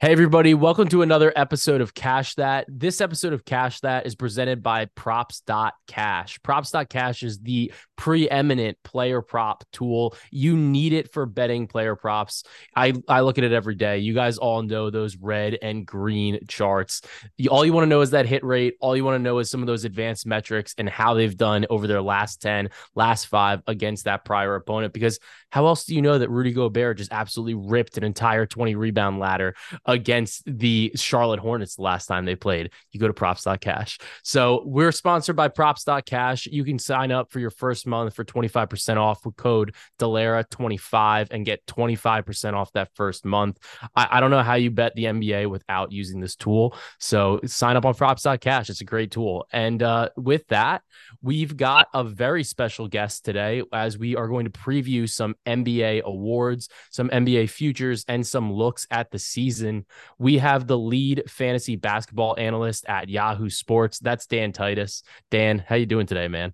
Hey, everybody, welcome to another episode of Cash That. This episode of Cash That is presented by Props.cash. Props.cash is the preeminent player prop tool. You need it for betting player props. I, I look at it every day. You guys all know those red and green charts. All you want to know is that hit rate. All you want to know is some of those advanced metrics and how they've done over their last 10, last five against that prior opponent. Because how else do you know that Rudy Gobert just absolutely ripped an entire 20 rebound ladder? Against the Charlotte Hornets the last time they played. You go to props.cash. So we're sponsored by props.cash. You can sign up for your first month for 25% off with code DELLERA25 and get 25% off that first month. I, I don't know how you bet the NBA without using this tool. So sign up on props.cash. It's a great tool. And uh, with that, we've got a very special guest today as we are going to preview some NBA awards, some NBA futures, and some looks at the season we have the lead fantasy basketball analyst at Yahoo Sports. That's Dan Titus. Dan, how you doing today, man?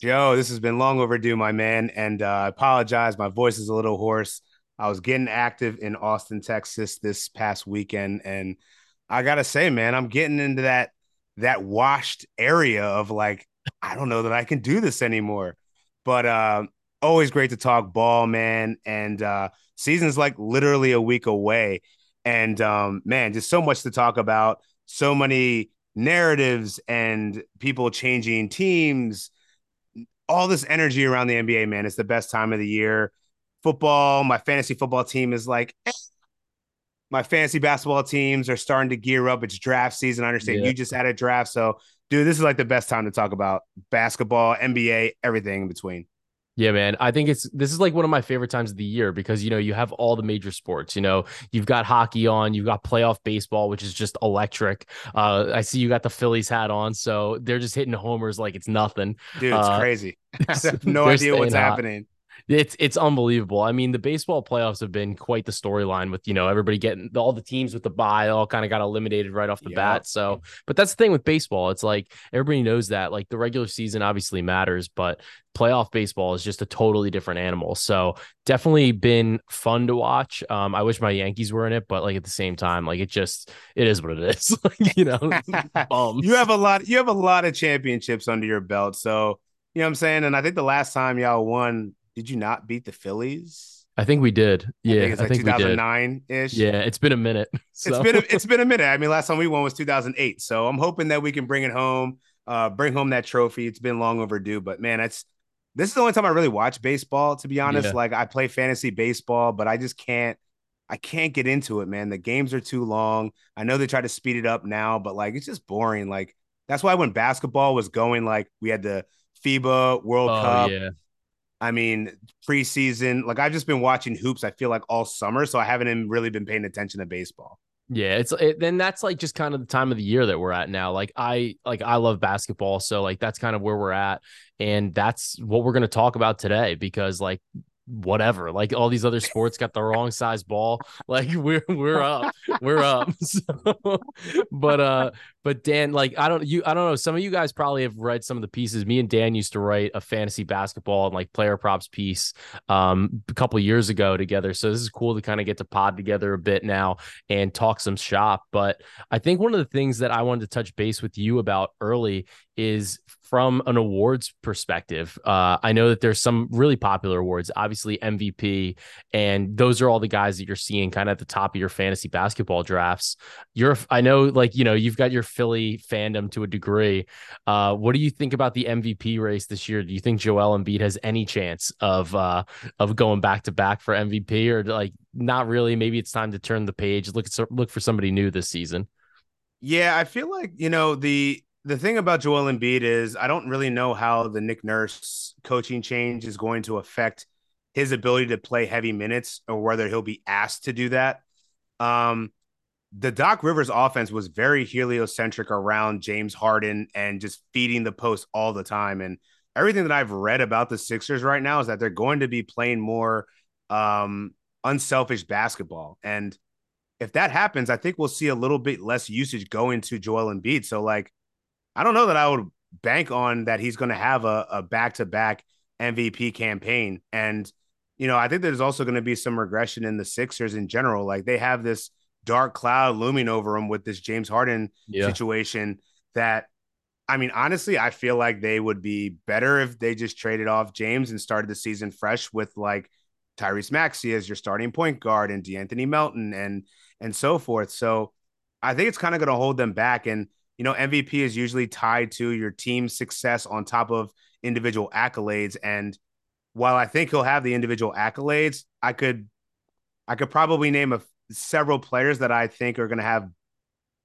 Joe, this has been long overdue, my man. And uh, I apologize. My voice is a little hoarse. I was getting active in Austin, Texas this past weekend. And I gotta say, man, I'm getting into that that washed area of like, I don't know that I can do this anymore. But uh, always great to talk ball, man. And uh, season's like literally a week away. And um, man, just so much to talk about, so many narratives and people changing teams, all this energy around the NBA, man. It's the best time of the year. Football, my fantasy football team is like, eh. my fantasy basketball teams are starting to gear up. It's draft season. I understand yeah. you just had a draft. So, dude, this is like the best time to talk about basketball, NBA, everything in between. Yeah, man. I think it's this is like one of my favorite times of the year because you know you have all the major sports. You know, you've got hockey on, you've got playoff baseball, which is just electric. Uh, I see you got the Phillies hat on, so they're just hitting homers like it's nothing. Dude, it's uh, crazy. I have no idea what's hot. happening it's it's unbelievable. I mean, the baseball playoffs have been quite the storyline with you know everybody getting all the teams with the bye all kind of got eliminated right off the yep. bat. So, but that's the thing with baseball. It's like everybody knows that like the regular season obviously matters, but playoff baseball is just a totally different animal. So definitely been fun to watch. Um, I wish my Yankees were in it, but like at the same time, like it just it is what it is. you know, you have a lot. You have a lot of championships under your belt, so. You know what I'm saying? And I think the last time y'all won did you not beat the Phillies? I think we did. Yeah, I think it's like 2009 ish. Yeah, it's been a minute. So. It's been a, it's been a minute. I mean, last time we won was 2008. So I'm hoping that we can bring it home, uh, bring home that trophy. It's been long overdue, but man, it's this is the only time I really watch baseball. To be honest, yeah. like I play fantasy baseball, but I just can't. I can't get into it, man. The games are too long. I know they try to speed it up now, but like it's just boring. Like that's why when basketball was going, like we had the FIBA World oh, Cup. Yeah I mean, preseason, like I've just been watching hoops, I feel like all summer. So I haven't really been paying attention to baseball. Yeah, it's it, then that's like just kind of the time of the year that we're at now. Like I like I love basketball, so like that's kind of where we're at, and that's what we're gonna talk about today because like whatever. Like all these other sports got the wrong size ball. Like we're we're up. We're up. So, but uh but Dan, like I don't you I don't know. Some of you guys probably have read some of the pieces. Me and Dan used to write a fantasy basketball and like player props piece um a couple years ago together. So this is cool to kind of get to pod together a bit now and talk some shop. But I think one of the things that I wanted to touch base with you about early is from an awards perspective. Uh, I know that there's some really popular awards, obviously MVP, and those are all the guys that you're seeing kind of at the top of your fantasy basketball drafts. You're, I know, like you know, you've got your Philly fandom to a degree. Uh, what do you think about the MVP race this year? Do you think Joel Embiid has any chance of uh, of going back to back for MVP, or like not really? Maybe it's time to turn the page, look at look for somebody new this season. Yeah, I feel like you know the the thing about Joel Embiid is I don't really know how the Nick Nurse coaching change is going to affect his ability to play heavy minutes or whether he'll be asked to do that. Um, the Doc Rivers offense was very heliocentric around James Harden and just feeding the post all the time. And everything that I've read about the Sixers right now is that they're going to be playing more um, unselfish basketball. And if that happens, I think we'll see a little bit less usage going to Joel Embiid. So, like, I don't know that I would bank on that he's going to have a back to back MVP campaign. And, you know, I think there's also going to be some regression in the Sixers in general. Like they have this dark cloud looming over them with this James Harden yeah. situation that I mean, honestly, I feel like they would be better if they just traded off James and started the season fresh with like Tyrese Maxey as your starting point guard and De'Anthony Melton and and so forth. So I think it's kind of going to hold them back. And you know, MVP is usually tied to your team's success on top of individual accolades. And while I think he'll have the individual accolades, I could I could probably name a several players that I think are going to have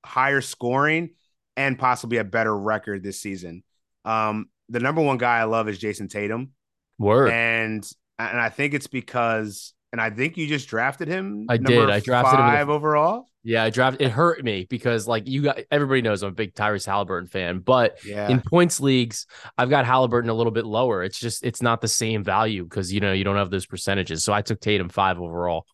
higher scoring and possibly a better record this season. Um, the number one guy I love is Jayson Tatum. Word. And and I think it's because and I think you just drafted him. I did. I drafted five him overall. Yeah, I drafted. It hurt me because like you got everybody knows I'm a big Tyrese Halliburton fan, but yeah. in points leagues, I've got Halliburton a little bit lower. It's just it's not the same value because you know you don't have those percentages. So I took Tatum five overall.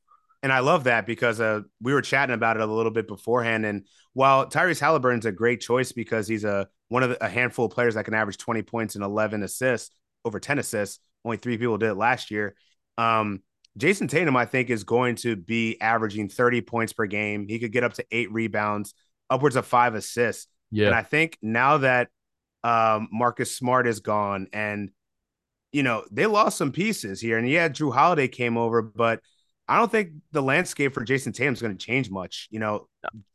And I love that because uh, we were chatting about it a little bit beforehand. And while Tyrese Halliburton's a great choice because he's a one of the, a handful of players that can average 20 points and 11 assists, over 10 assists. Only three people did it last year. Um, Jayson Tatum, I think, is going to be averaging 30 points per game. He could get up to eight rebounds, upwards of five assists. Yeah. And I think now that um, Marcus Smart is gone and, you know, they lost some pieces here. And yeah, Jrue Holiday came over, but – I don't think the landscape for Jayson Tatum is going to change much. You know,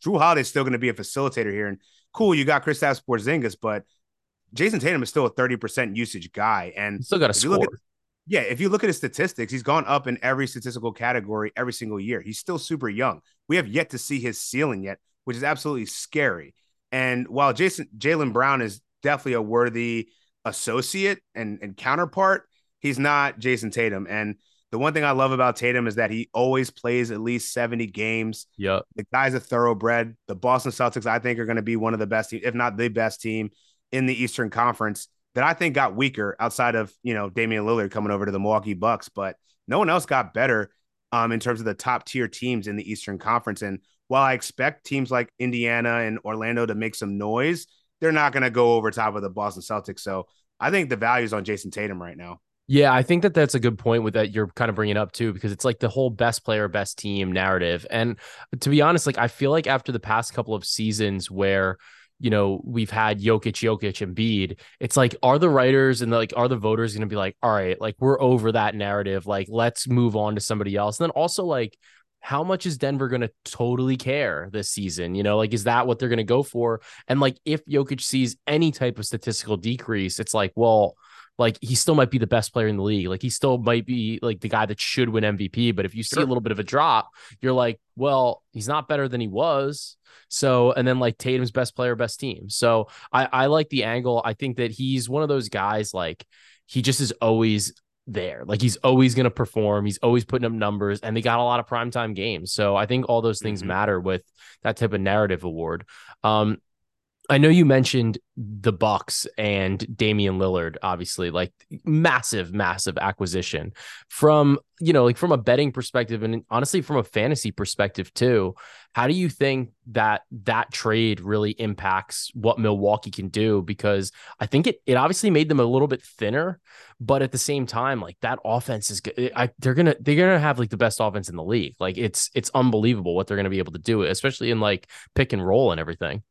Jrue Holiday is still going to be a facilitator here, and cool, you got Kristaps Porzingis, but Jayson Tatum is still a thirty percent usage guy, and still got to score. At, yeah, if you look at his statistics, he's gone up in every statistical category every single year. He's still super young. We have yet to see his ceiling yet, which is absolutely scary. And while Jason Jalen Brown is definitely a worthy associate and, and counterpart, he's not Jayson Tatum. And the one thing I love about Tatum is that he always plays at least 70 games. Yeah. The guy's a thoroughbred. The Boston Celtics, I think, are going to be one of the best, if not the best team in the Eastern Conference that I think got weaker outside of, you know, Damian Lillard coming over to the Milwaukee Bucks, but no one else got better um, in terms of the top tier teams in the Eastern Conference. And while I expect teams like Indiana and Orlando to make some noise, they're not going to go over top of the Boston Celtics. So I think the value is on Jayson Tatum right now. Yeah, I think that that's a good point with that you're kind of bringing up too, because it's like the whole best player, best team narrative. And to be honest, like I feel like after the past couple of seasons where you know we've had Jokic, Jokic, and Embiid, it's like are the writers and the, like are the voters going to be like, all right, like we're over that narrative, like let's move on to somebody else. And then also like how much is Denver going to totally care this season? You know, like, is that what they're going to go for? And like, if Jokic sees any type of statistical decrease, it's like, well, like he still might be the best player in the league. Like he still might be like the guy that should win MVP. But if you see sure. a little bit of a drop, you're like, well, he's not better than he was. So, and then like Tatum's best player, best team. So I, I like the angle. I think that he's one of those guys like he just is always there. Like he's always going to perform. He's always putting up numbers, and they got a lot of primetime games. So I think all those things mm-hmm. matter with that type of narrative award. Um, I know you mentioned the Bucks and Damian Lillard, obviously, like massive, massive acquisition from, you know, like from a betting perspective and honestly from a fantasy perspective too. How do you think that that trade really impacts what Milwaukee can do? Because I think it it obviously made them a little bit thinner, but at the same time, like that offense is good. I, they're gonna they're gonna have like the best offense in the league. Like it's it's unbelievable what they're gonna be able to do, especially in like pick and roll and everything.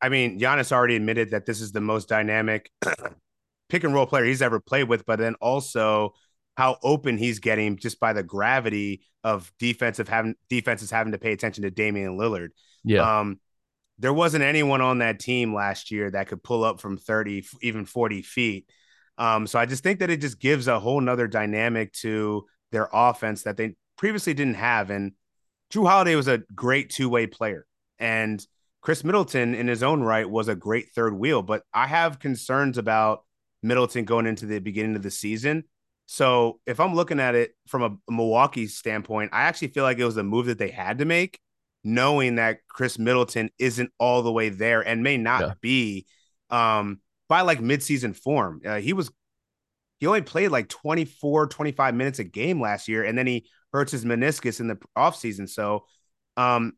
I mean, Giannis already admitted that this is the most dynamic pick and roll player he's ever played with, but then also how open he's getting just by the gravity of defensive having defenses having to pay attention to Damian Lillard. Yeah. Um, there wasn't anyone on that team last year that could pull up from 30, even 40 feet. Um, so I just think that it just gives a whole nother dynamic to their offense that they previously didn't have. And Jrue Holiday was a great two-way player. And Khris Middleton, in his own right, was a great third wheel, but I have concerns about Middleton going into the beginning of the season. So if I'm looking at it from a Milwaukee standpoint, I actually feel like it was a move that they had to make, knowing that Khris Middleton isn't all the way there and may not yeah. be um, by like midseason form. Uh, he was he only played like 24, 25 minutes a game last year, and then he hurts his meniscus in the offseason. So um,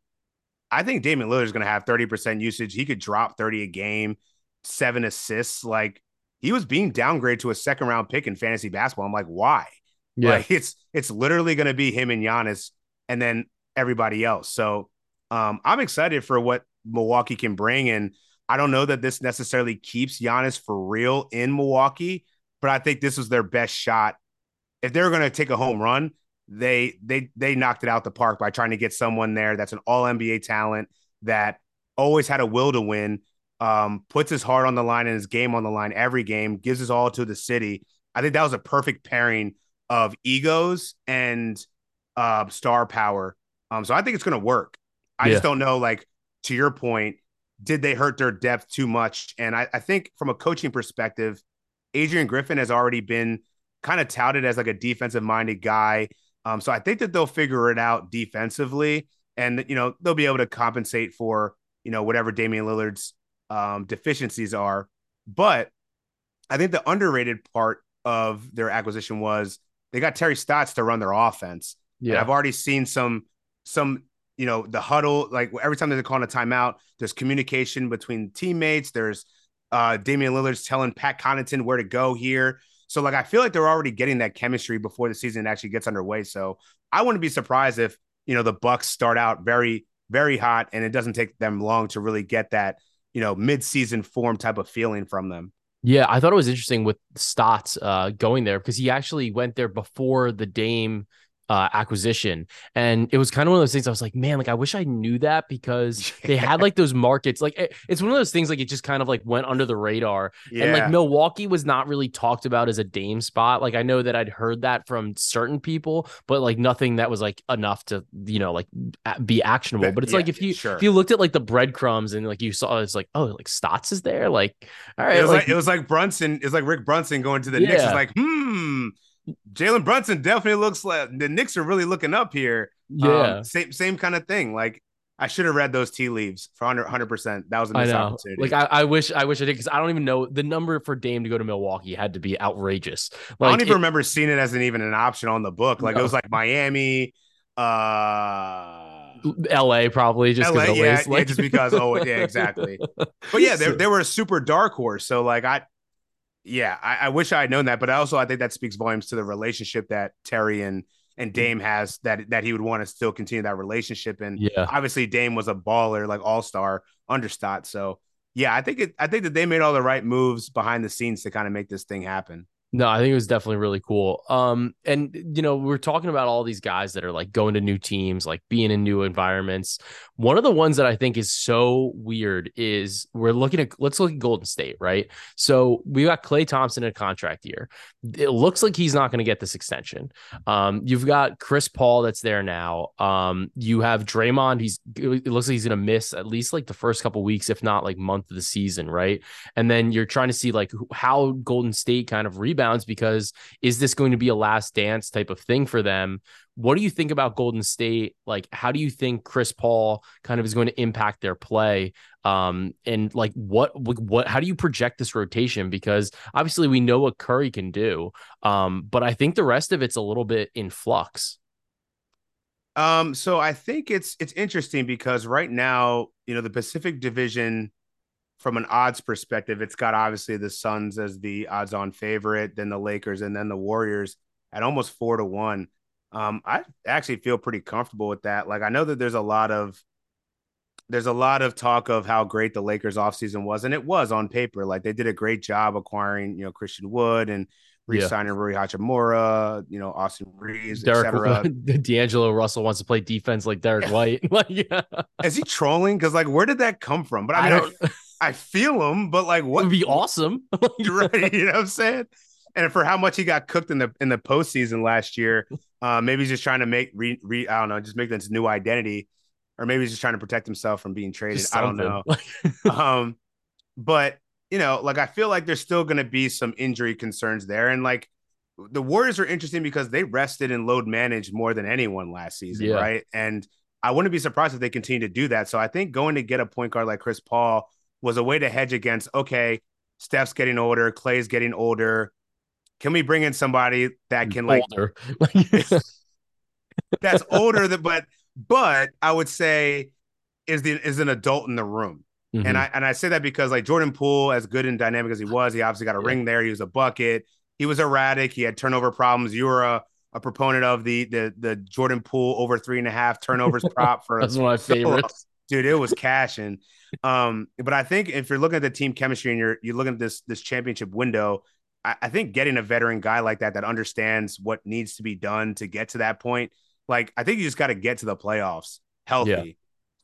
I think Damian Lillard is going to have 30% usage. He could drop 30 a game, seven assists. Like he was being downgraded to a second round pick in fantasy basketball. I'm like, why? Yeah. Like it's it's literally going to be him and Giannis and then everybody else. So Um, I'm excited for what Milwaukee can bring. And I don't know that this necessarily keeps Giannis for real in Milwaukee, but I think this was their best shot. If they're going to take a home run, they they they knocked it out the park by trying to get someone there that's an all NBA talent that always had a will to win, um, puts his heart on the line and his game on the line every game, gives his all to the city. I think that was a perfect pairing of egos and uh, star power. Um, so I think it's going to work. I yeah. just don't know, like to your point, did they hurt their depth too much? And I, I think from a coaching perspective, Adrian Griffin has already been kind of touted as like a defensive minded guy. Um, so I think that they'll figure it out defensively, and you know they'll be able to compensate for you know whatever Damian Lillard's um, deficiencies are. But I think the underrated part of their acquisition was they got Terry Stotts to run their offense. Yeah, and I've already seen some some you know the huddle like every time they're calling a timeout, there's communication between teammates. There's uh, Damian Lillard's telling Pat Connaughton where to go here. So like I feel like they're already getting that chemistry before the season actually gets underway. So I wouldn't be surprised if you know the Bucks start out very very hot and it doesn't take them long to really get that you know mid-season form type of feeling from them. Yeah, I thought it was interesting with Stotts uh, going there because he actually went there before the Dame uh, acquisition. And it was kind of one of those things I was like, man, like I wish I knew that because they had like those markets. Like it, it's one of those things like it just kind of like went under the radar. Yeah. And like Milwaukee was not really talked about as a Dame spot. Like I know that I'd heard that from certain people, but like nothing that was like enough to, you know, like be actionable. But it's yeah, like if you sure. if you looked at like the breadcrumbs and like you saw it's like, oh, like Stotts is there. Like, all right. It was like, like it was like Brunson, it's like Rick Brunson going to the yeah. Knicks. It's like, hmm Jalen Brunson definitely looks like the Knicks are really looking up here. Yeah, um, same same kind of thing. Like I should have read those tea leaves for 100 percent. That was a missed opportunity. Like I, I, wish I wish I did because I don't even know the number for Dame to go to Milwaukee had to be outrageous. Like, I don't even it, remember seeing it as an even an option on the book. Like no. it was like Miami, uh LA probably just LA, yeah, like... yeah, just because oh yeah exactly. But yeah, they, they were a super dark horse. So like I yeah, I, I, wish I had known that, but I also I think that speaks volumes to the relationship that Terry and and mm-hmm. Dame has that that he would want to still continue that relationship. And yeah, obviously Dame was a baller, like all star under Stotts. So yeah, I think it. I think that they made all the right moves behind the scenes to kind of make this thing happen. No, I think it was definitely really cool. Um, and you know, we're talking about all these guys that are like going to new teams, like being in new environments. One of the ones that I think is so weird is we're looking at let's look at Golden State, right? So we got Klay Thompson in a contract year. It looks like he's not going to get this extension. Um, you've got Chris Paul that's there now. Um, you have Draymond. He's it looks like he's going to miss at least like the first couple weeks, if not like month of the season, right? And then you're trying to see like how Golden State kind of rebounds rebounds because is this going to be a last dance type of thing for them? What do you think about Golden State? Like, how do you think Chris Paul kind of is going to impact their play? Um, and like, what, what, how do you project this rotation? Because obviously we know what Curry can do, um, but I think the rest of it's a little bit in flux. Um, so I think it's it's interesting because right now, you know, the Pacific Division from an odds perspective, it's got obviously the Suns as the odds on favorite, then the Lakers, and then the Warriors at almost four to one. Um, I actually feel pretty comfortable with that. Like I know that there's a lot of there's a lot of talk of how great the Lakers offseason was, and it was on paper. Like they did a great job acquiring, you know, Christian Wood and re-signing yeah. Rui Hachimura, you know, Austin Reaves, Derek D'Angelo Russell wants to play defense like Derrick White. like, yeah. Is he trolling? Because like, where did that come from? But I, mean, I, I feel him, but like, what would be awesome? right? You know what I'm saying? And for how much he got cooked in the in the postseason last year, uh, maybe he's just trying to make re, re I don't know, just make this new identity, or maybe he's just trying to protect himself from being traded. I don't know. um, but you know, like I feel like there's still going to be some injury concerns there, and like the Warriors are interesting because they rested and load managed more than anyone last season, yeah. right? And I wouldn't be surprised if they continue to do that. So I think going to get a point guard like Chris Paul was a way to hedge against okay, Steph's getting older, Clay's getting older. Can we bring in somebody that can like that's older than but but I would say is the is an adult in the room. Mm-hmm. And I and I say that because like Jordan Poole, as good and dynamic as he was, he obviously got a yeah. ring there. He was a bucket. He was erratic. He had turnover problems. You were a a proponent of the the the Jordan Poole over three and a half turnovers prop for that's one of my favorites. Dude, it was cashing. Um, but I think if you're looking at the team chemistry and you're you're looking at this this championship window, I, I think getting a veteran guy like that that understands what needs to be done to get to that point, like I think you just got to get to the playoffs healthy. Yeah.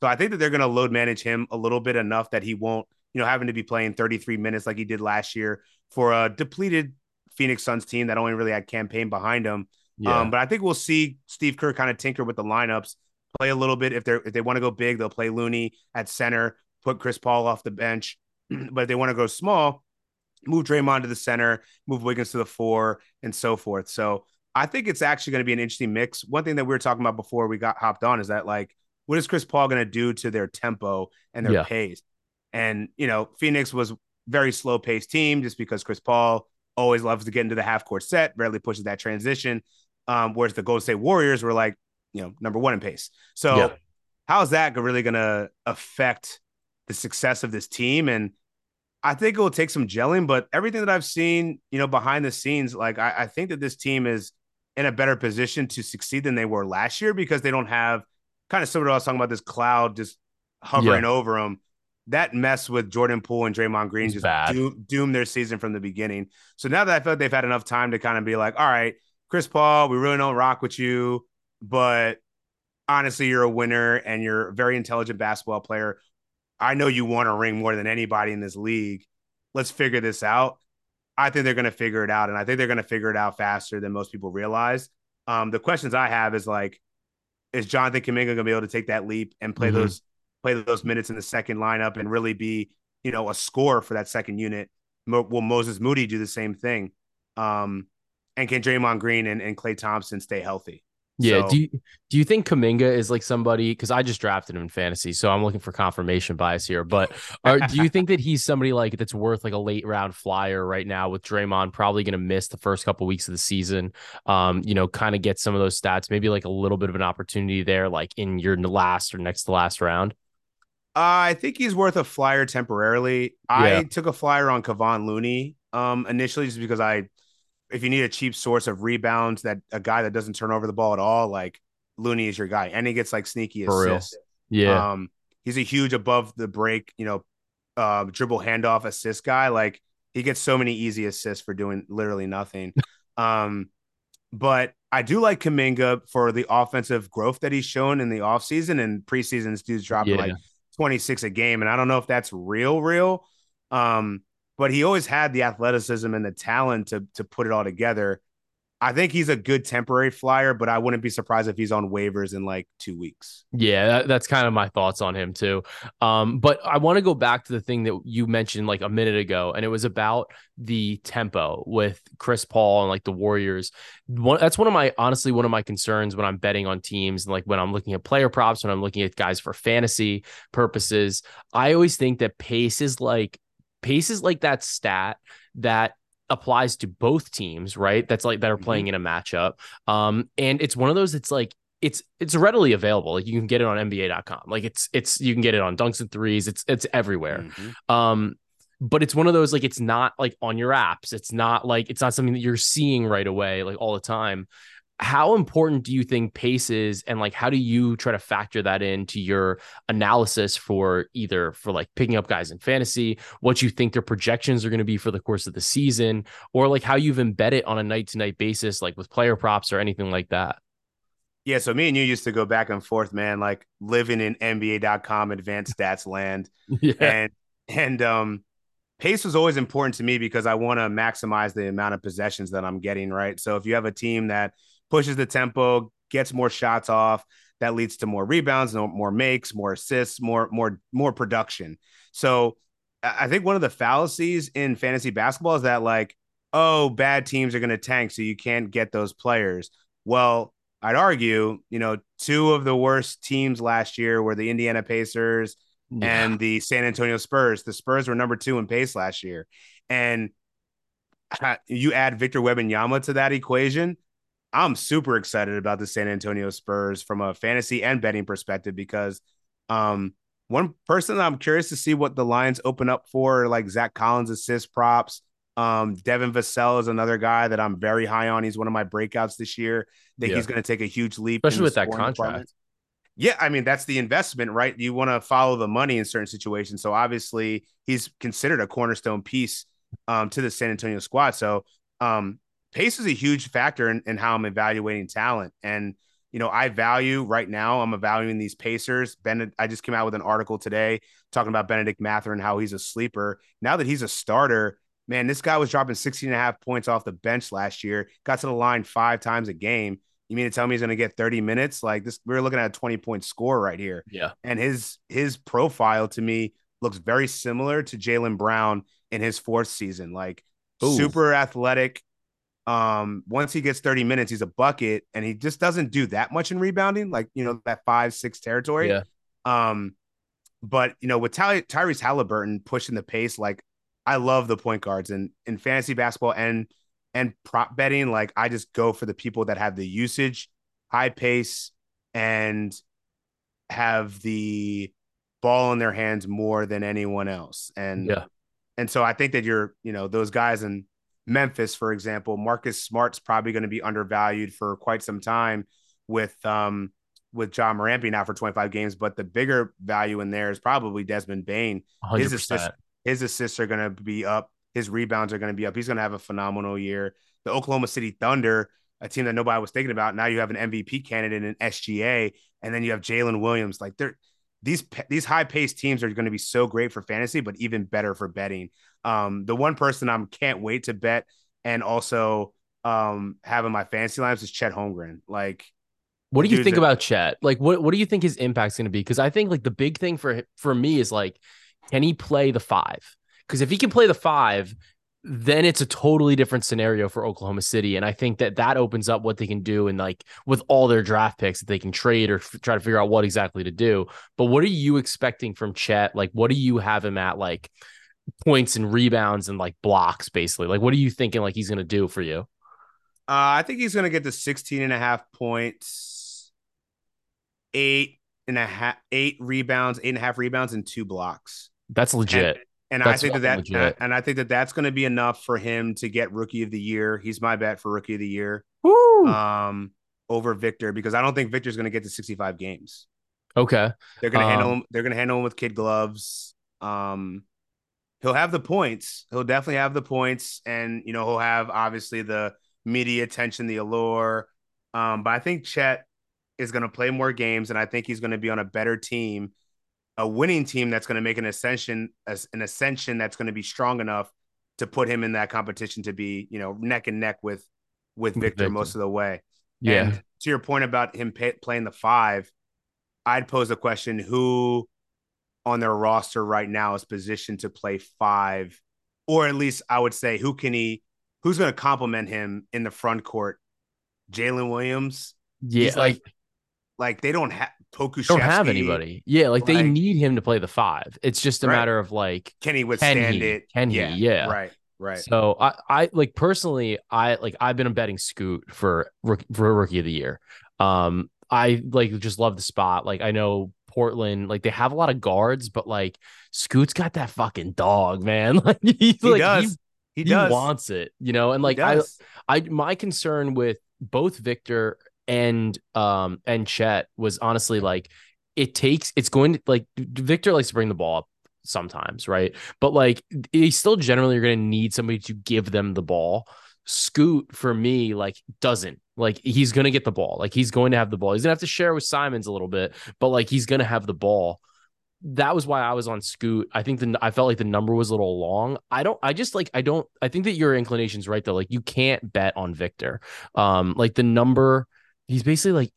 So I think that they're going to load manage him a little bit enough that he won't, you know, having to be playing 33 minutes like he did last year for a depleted Phoenix Suns team that only really had Cam Payne behind him. Yeah. Um, but I think we'll see Steve Kerr kind of tinker with the lineups, play a little bit. If they're if they want to go big, they'll play Looney at center, put Chris Paul off the bench. but if they want to go small, move Draymond to the center, move Wiggins to the four, and so forth. So I think it's actually going to be an interesting mix. One thing that we were talking about before we got hopped on is that like, what is Chris Paul going to do to their tempo and their yeah. pace? And you know, Phoenix was very slow paced team just because Chris Paul always loves to get into the half court set, rarely pushes that transition. Um, whereas the Golden State Warriors were like, you know, number one in pace. So yeah. how is that really going to affect the success of this team? And I think it will take some gelling, but everything that I've seen, you know, behind the scenes, like I, I think that this team is in a better position to succeed than they were last year because they don't have kind of similar to I was talking about this cloud just hovering yeah. over them. That mess with Jordan Poole and Draymond Green just doom, doomed their season from the beginning. So now that I feel like they've had enough time to kind of be like, all right, Chris Paul, we really don't rock with you, but honestly, you're a winner and you're a very intelligent basketball player. I know you want a ring more than anybody in this league. Let's figure this out. I think they're going to figure it out, and I think they're going to figure it out faster than most people realize. Um, the questions I have is like, is Jonathan Kuminga going to be able to take that leap and play mm-hmm. those play those minutes in the second lineup and really be, you know, a score for that second unit? Will Moses Moody do the same thing? Um, and can Draymond Green and, and Klay Thompson stay healthy? Yeah. So, do you do you think Kuminga is like somebody? Because I just drafted him in fantasy, so I'm looking for confirmation bias here. But are, do you think that he's somebody like that's worth like a late round flyer right now with Draymond probably going to miss the first couple weeks of the season? Um, you know, kind of get some of those stats, maybe like a little bit of an opportunity there, like in your last or next to last round. Uh, I think he's worth a flyer temporarily. Yeah. I took a flyer on Kevon Looney um initially just because I if you need a cheap source of rebounds, that a guy that doesn't turn over the ball at all, like Looney is your guy, and he gets like sneaky assists. Yeah, um, he's a huge above the break, you know, uh, dribble handoff assist guy. Like he gets so many easy assists for doing literally nothing. um, but I do like Kuminga for the offensive growth that he's shown in the offseason and preseason's dudes dropping yeah. like 26 a game. And I don't know if that's real, real. Um, but he always had the athleticism and the talent to to put it all together. I think he's a good temporary flyer, but I wouldn't be surprised if he's on waivers in like two weeks. Yeah, that, that's kind of my thoughts on him too. Um, but I want to go back to the thing that you mentioned like a minute ago, and it was about the tempo with Chris Paul and like the Warriors. One, that's one of my honestly one of my concerns when I'm betting on teams and like when I'm looking at player props, when I'm looking at guys for fantasy purposes. I always think that pace is like pace is like that stat that applies to both teams, right? That's like that are playing mm-hmm. in a matchup. Um, and it's one of those. It's like it's it's readily available. Like you can get it on NBA.com. Like it's it's you can get it on Dunks and Threes. It's it's everywhere. Mm-hmm. Um, but it's one of those like it's not like on your apps. It's not like it's not something that you're seeing right away like all the time how important do you think pace is and like how do you try to factor that into your analysis for either for like picking up guys in fantasy what you think their projections are going to be for the course of the season or like how you've embedded on a night to night basis like with player props or anything like that? Yeah so me and you used to go back and forth man like living in nba.com advanced stats land. Yeah. and and um pace was always important to me because i want to maximize the amount of possessions that i'm getting right? So if you have a team that pushes the tempo, gets more shots off. That leads to more rebounds, more makes, more assists, more more more production. So I think one of the fallacies in fantasy basketball is that like, oh, bad teams are going to tank, so you can't get those players. Well, I'd argue, you know, two of the worst teams last year were the Indiana Pacers yeah. and the San Antonio Spurs. The Spurs were number two in pace last year, and you add Victor Wembanyama to that equation, I'm super excited about the San Antonio Spurs from a fantasy and betting perspective because um, one person I'm curious to see what the lines open up for, like Zach Collins assist props. Um, Devin Vassell is another guy that I'm very high on. He's one of my breakouts this year. I think Yeah. he's going to take a huge leap, Especially with that contract. department. Yeah, I mean that's the investment, right? You want to follow the money in certain situations. So obviously he's considered a cornerstone piece um, to the San Antonio squad. So um, pace is a huge factor in, in how I'm evaluating talent. And you know, I value right now. I'm evaluating these Pacers. Bennett, I just came out with an article today talking about Bennedict Mathurin and how he's a sleeper. Now that he's a starter, man, this guy was dropping 16 and a half points off the bench last year. Got to the line five times a game. You mean to tell me he's going to get 30 minutes? Like this, we're looking at a 20 point score right here. Yeah. And his his profile to me looks very similar to Jalen Brown in his fourth season. Like Ooh. super athletic. Um, once he gets 30 minutes, he's a bucket, and he just doesn't do that much in rebounding, like you know, that five, six territory. Yeah. Um, but you know, with Ty- Tyrese Halliburton pushing the pace, like I love the point guards and in fantasy basketball and and prop betting, like I just go for the people that have the usage, high pace, and have the ball in their hands more than anyone else. And Yeah. and so I think that you're, you know, those guys in Memphis, for example, Marcus Smart's probably going to be undervalued for quite some time with um with Ja Morant being out for 25 games, but the bigger value in there is probably Desmond Bane. His 100%. assists, his assists are going to be up. His rebounds are going to be up. He's going to have a phenomenal year. The Oklahoma City Thunder, a team that nobody was thinking about, now you have an MVP candidate in SGA, and then you have Jalen Williams. Like they're these these high paced teams are going to be so great for fantasy, but even better for betting. Um, the one person I can't wait to bet and also um have in my fancy lines is Chet Holmgren. Like What do you think about Chet? Like, what what do you think his impact's going to be? Because I think like the big thing for for me is like, can he play the five? Because if he can play the five, then it's a totally different scenario for Oklahoma City, and I think that that opens up what they can do and like with all their draft picks that they can trade or f- try to figure out what exactly to do. But what are you expecting from Chet? Like, what do you have him at? Like points and rebounds and like blocks, basically. Like, what are you thinking? Like he's going to do for you? Uh, I think he's going to get to 16 and a half points, eight and a half, eight rebounds, eight and a half rebounds, and two blocks. That's legit. And I That's think that that, legit. and I think that that's going to be enough for him to get Rookie of the Year. He's my bet for Rookie of the Year, Woo! um, over Victor because I don't think Victor's going to get to 65 games. okay. They're going to Um, handle him. They're going to handle him with kid gloves. Um, he'll have the points. He'll definitely have the points, and you know he'll have obviously the media attention, the allure. Um, but I think Chet is going to play more games, and I think he's going to be on a better team, a winning team that's going to make an ascension, as an ascension that's going to be strong enough to put him in that competition to be, you know, neck and neck with with With Victor, Victor. most of the way. Yeah. And to your point about him pay, playing the five, I'd pose the question: Who on their roster right now is positioned to play five, or at least I would say who can he? Who's going to complement him in the front court? Jalen Williams. yeah. Like, like like they don't have Pokusevski. don't have anybody. Yeah, like they need him to play the five. It's just a Right. matter of like, Can he withstand he? it? Can he? Yeah. Right. Right. so I, I like personally, I like I've been a betting Scoot for for rookie of the year. Um, I like just love the spot. Like I know Portland, like they have a lot of guards, but like Scoot's got that fucking dog, man. Like he's he like does. he, He, he wants it, you know. And like I. I my concern with both Victor and um and Chet was honestly like it takes it's going to like Victor likes to bring the ball up sometimes, right? But like they still generally are going to need somebody to give them the ball. Scoot for me like doesn't like he's going to get the ball. Like he's going to have the ball. He's going to have to share with Simons a little bit, but like he's going to have the ball. That was why I was on Scoot. I think the I felt like the number was a little long. I don't I just like I don't I think that your inclination's right though. Like you can't bet on Victor. Um like the number he's basically like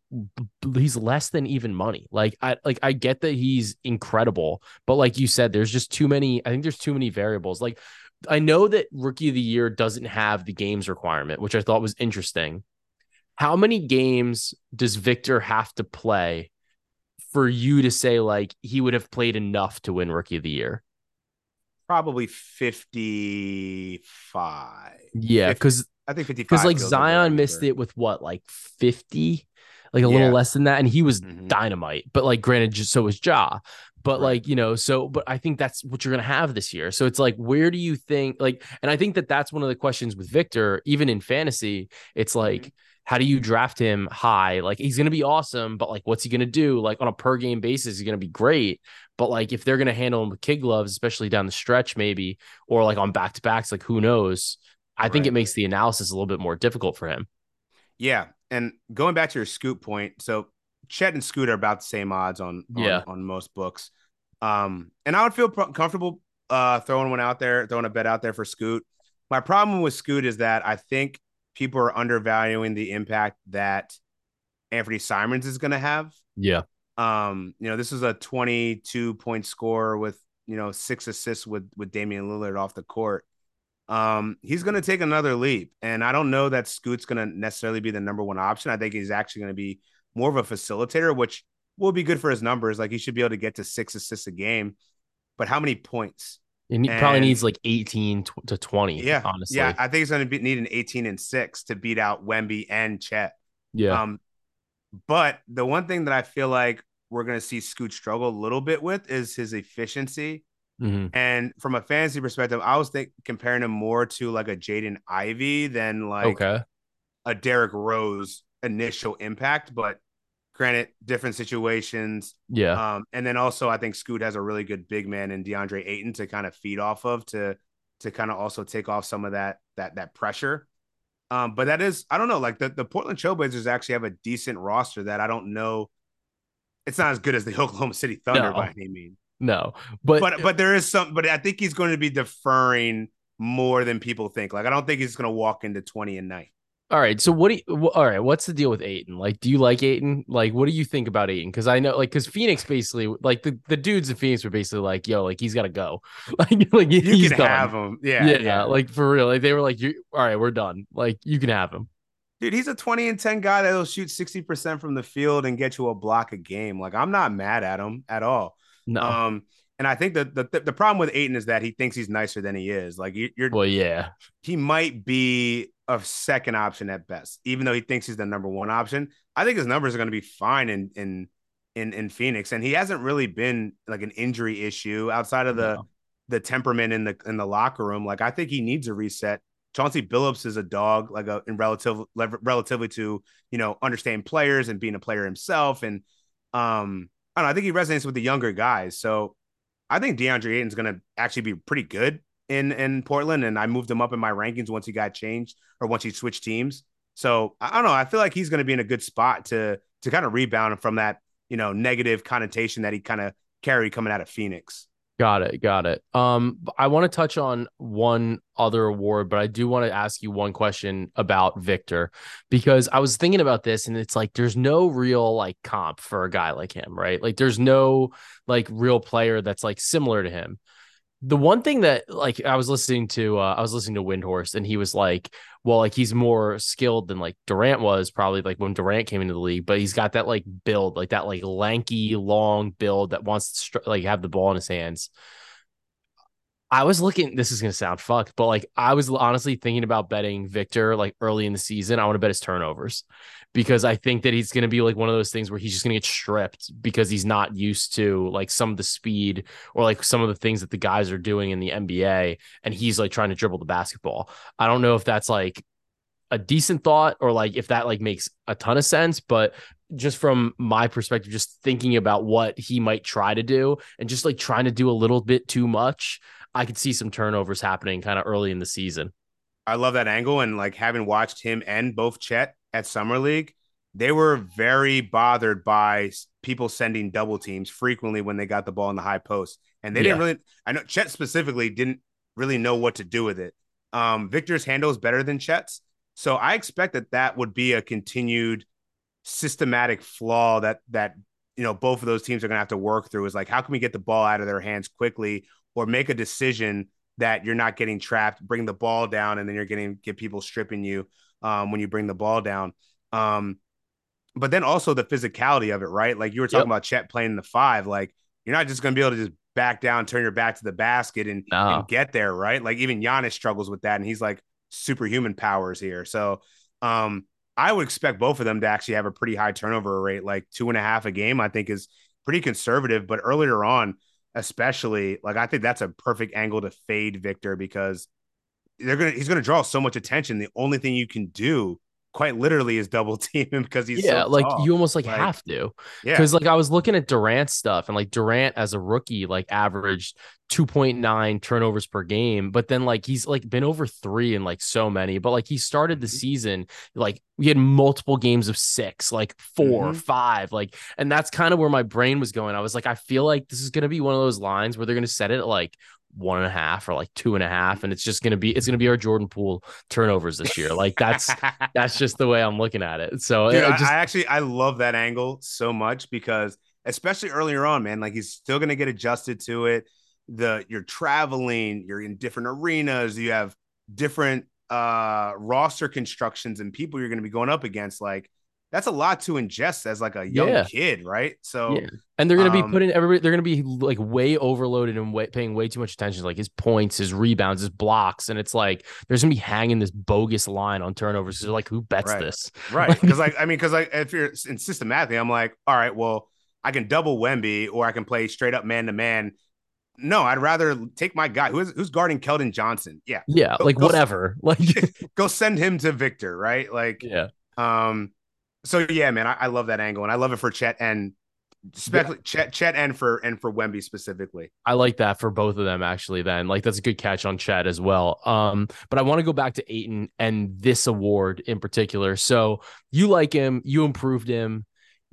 he's less than even money. Like I like I get that he's incredible, but like you said there's just too many I think there's too many variables. Like I know that rookie of the year doesn't have the games requirement, which I thought was interesting. How many games does Victor have to play for you to say like he would have played enough to win rookie of the year? Probably fifty-five. Yeah, because I think fifty-five. because like feels the right Zion missed it with what like 50 like a little less than that and he was Mhm. dynamite but like granted just so was Ja But Right. like, you know, so but I think that's what you're going to have this year. So it's like where do you think like and I think that that's one of the questions with Victor even in fantasy, it's mm-hmm. like how do you draft him high? Like he's going to be awesome, but like what's he going to do? Like on a per game basis, he's going to be great. But like if they're going to handle him with kid gloves, especially down the stretch, maybe, or like on back to backs, like who knows? I think it makes the analysis a little bit more difficult for him. Yeah, and going back to your Scoot point, so Chet and Scoot are about the same odds on on, Yeah. on most books. Um, and I would feel pro- comfortable uh throwing one out there, throwing a bet out there for Scoot. My problem with Scoot is that I think people are undervaluing the impact that Anfernee Simons is going to have. Yeah. Um, you know, this is a 22 point score with, you know, six assists with with Damian Lillard off the court. Um, he's going to take another leap, and I don't know that Scoot's going to necessarily be the number one option. I think he's actually going to be more of a facilitator, which will be good for his numbers. Like he should be able to get to six assists a game, but how many points? And he probably needs like 18 to 20. Yeah, honestly. yeah, I think he's going to need an 18 and six to beat out Wemby and Chet. Yeah. Um, but the one thing that I feel like we're going to see Scoot struggle a little bit with is his efficiency. Mhm. And from a fantasy perspective, I was think comparing him more to like a Jaden Ivey than like okay. a Derrick Rose initial impact. But granted, different situations. Yeah. Um, and then also I think Scoot has a really good big man in DeAndre Ayton to kind of feed off of to to kind of also take off some of that that that pressure. Um, but that is I don't know, like the, the Portland Trailblazers actually have a decent roster that I don't know. It's not as good as the Oklahoma City Thunder No. by any means. no. But, But but there is some but I think he's going to be deferring more than people think. Like I don't think he's going to walk into 20 and night. All right. So what do you, all right, what's the deal with Ayton? Like, do you like Ayton? Like, what do you think about Ayton? Because I know, like, because Phoenix basically, like, the, the dudes in Phoenix were basically like, yo, like, he's got to go. Like, like You he's can done. have him. Yeah, yeah, yeah. like for real. Like they were like, you all right, we're done. Like you can have him. Dude, he's a 20 and 10 guy that'll shoot 60% from the field and get you a block a game. Like I'm not mad at him at all. No. Um, and I think that the, the, problem with Ayton is that he thinks he's nicer than he is. Like you, you're well, yeah. he might be a second option at best, even though he thinks he's the number one option. I think his numbers are going to be fine in in in in Phoenix, and he hasn't really been like an injury issue outside of the No. the temperament in the in the locker room. Like I think he needs a reset. Chauncey Billups is a dog, like a in relative relatively to you know understand players and being a player himself, and um I don't know. I think he resonates with the younger guys. So I think DeAndre Ayton's going to actually be pretty good in in Portland, and I moved him up in my rankings once he got changed or once he switched teams. So I don't know. I feel like he's going to be in a good spot to to kind of rebound from that you know negative connotation that he kind of carried coming out of Phoenix. Got it. Got it. Um, I want to touch on one other award, but I do want to ask you one question about Victor because I was thinking about this and it's like there's no real like comp for a guy like him, right? Like there's no like real player that's like similar to him. The one thing that like I was listening to uh, I was listening to Windhorst and he was like, well, like he's more skilled than like Durant was probably like when Durant came into the league, but he's got that like build, like that like lanky, long build that wants to str- like have the ball in his hands. I was looking, this is to sound fucked, but like I was honestly thinking about betting Victor like early in the season. I want to bet his turnovers because I think that he's going to be like one of those things where he's just going to get stripped because he's not used to like some of the speed or like some of the things that the guys are doing in the NBA. And he's like trying to dribble the basketball. I don't know if that's like a decent thought or like if that like makes a ton of sense, but just from my perspective, just thinking about what he might try to do and just like trying to do a little bit too much, I could see some turnovers happening kind of early in the season. I love that angle, and like having watched him and both Chet at summer league, they were very bothered by people sending double teams frequently when they got the ball in the high post, and they didn't really. I know Chet specifically didn't really know what to do with it. Um, Victor's handle is better than Chet's, so I expect that that would be a continued systematic flaw that that you know both of those teams are going to have to work through. Is like how can we get the ball out of their hands quickly, or make a decision that you're not getting trapped, bring the ball down, and then you're getting get people stripping you um, when you bring the ball down. Um, but then also the physicality of it, right? Like you were talking Yep. about Chet playing the five. Like you're not just going to be able to just back down, turn your back to the basket, and, No. and get there, right? Like even Giannis struggles with that, and he's like superhuman powers here. So um, I would expect both of them to actually have a pretty high turnover rate, like two and a half a game. I think is pretty conservative, but earlier on, especially, like I think that's a perfect angle to fade Victor because they're gonna he's gonna draw so much attention. The only thing you can do quite literally is double team him because he's yeah, so like tall. you almost like, Like, have to. yeah Because like I was looking at Durant stuff and like Durant as a rookie like averaged 2.9 turnovers per game, but then like he's like been over three in like so many. But like he started the Mhm. season like we had multiple games of six, like 4 Mhm. five, like, and that's kind of where my brain was going. I was like, I feel like this is gonna be one of those lines where they're gonna set it like one and a half or like two and a half, and it's just gonna be it's gonna be our Jordan Poole turnovers this year. Like that's that's just the way I'm looking at it. So Dude, it I, just I actually I love that angle so much because especially earlier on, man, like he's still gonna get adjusted to it. The you're traveling, you're in different arenas, you have different uh roster constructions and people you're gonna be going up against. Like that's a lot to ingest as like a young Yeah. kid, right? So Yeah. And they're going to be Um, putting everybody, they're going to be like way overloaded and way, paying way too much attention to like his points, his rebounds, his blocks. And it's like, there's going to be hanging this bogus line on turnovers. So like, who bets Right. this? right. Because like I mean, because like if you're in systematically, I'm like, all right, well, I can double Wemby or I can play straight up man to man. No, I'd rather take my guy who's who's guarding Keldon Johnson. Yeah. Yeah. Go- Like, go- whatever. Like, Go send him to Victor, right? Like yeah. Um, so yeah, man, I, I love that angle, and I love it for Chet and especially Chet, Chet, and for and for Wemby specifically. I like that for both of them actually then. Like that's a good catch on Chad as well. Um but I want to go back to Ayton and this award in particular. So you like him, you improved him.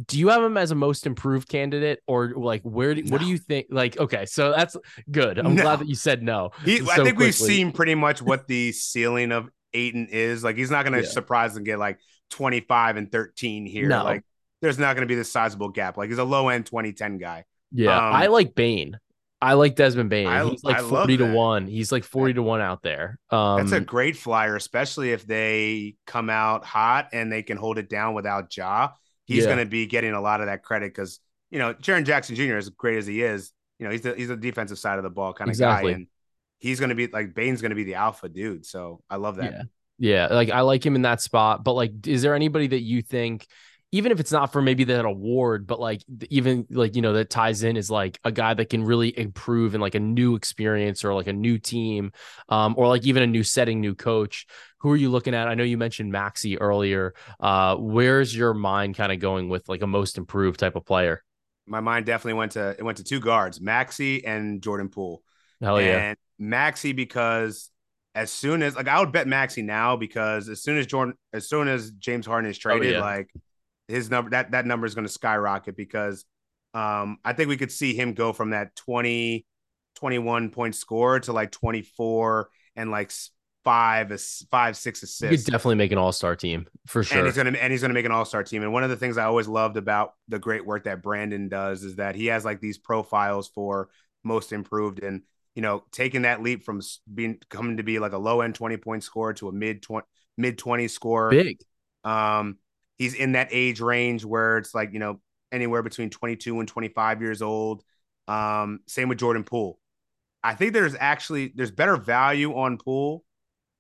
Do you have him as a most improved candidate or like where do, what do you think like okay, so that's good. I'm No. glad that you said no. He, I so think we've seen pretty much what the ceiling of Ayton is. Like he's not going to Yeah. surprise and get like twenty five and thirteen here. No. Like there's not going to be this sizable gap. Like he's a low end 2010 guy. Yeah, Um, I like Bane. I like Desmond Bane. I- He's like I 40 to 1. He's like 40 to 1 out there. Um That's a great flyer, especially if they come out hot and they can hold it down without Ja. He's Yeah. going to be getting a lot of that credit because you know Jaren Jackson Jr. as great as he is, you know he's the he's the defensive side of the ball kind of Exactly. guy, and he's going to be like Bane's going to be the alpha dude. So I love that. Yeah. Yeah. Like I like him in that spot. But like, is there anybody that you think, even if it's not for maybe that award, but like even like, you know, that ties in is like a guy that can really improve in like a new experience or like a new team, um, or like even a new setting, new coach. Who are you looking at? I know you mentioned Maxey earlier. Uh, where's your mind kind of going with like a most improved type of player? My mind definitely went to it went to two guards, Maxey and Jordan Poole. Hell yeah. And Maxey because as soon as like I would bet Maxey now because as soon as Jordan as soon as James Harden is traded, yeah. like his number that that number is going to skyrocket because um I think we could see him go from that 20 21 point score to like 24 and like five five six You assists. could definitely make an all-star team for sure. And he's gonna and he's gonna make an all-star team. And one of the things I always loved about the great work that Brandon does is that he has like these profiles for most improved and you know taking that leap from being coming to be like a low end 20 point score to a mid 20 mid 20 score. Big. Um he's in that age range where it's like, you know, anywhere between 22 and 25 years old. Um same with Jordan Poole. I think there's actually there's better value on Poole,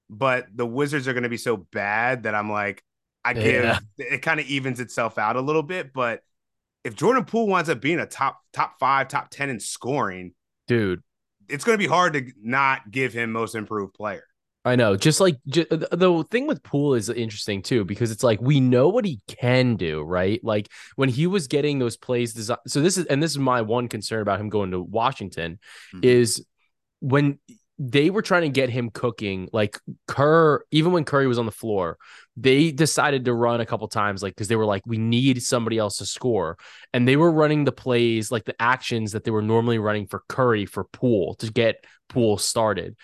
but the Wizards are going to be so bad that I'm like I give Yeah. it kind of evens itself out a little bit, but if Jordan Poole winds up being a top top 5, top 10 in scoring, Dude, it's going to be hard to not give him most improved player. I know. Just like ju- the thing with Poole is interesting too because it's like we know what he can do, right? Like when he was getting those plays designed. So this is and this is my one concern about him going to Washington Mhm. is when they were trying to get him cooking, like Kerr, even when Curry was on the floor, they decided to run a couple times, like because they were like, we need somebody else to score. And they were running the plays, like the actions that they were normally running for Curry for Poole to get Poole started.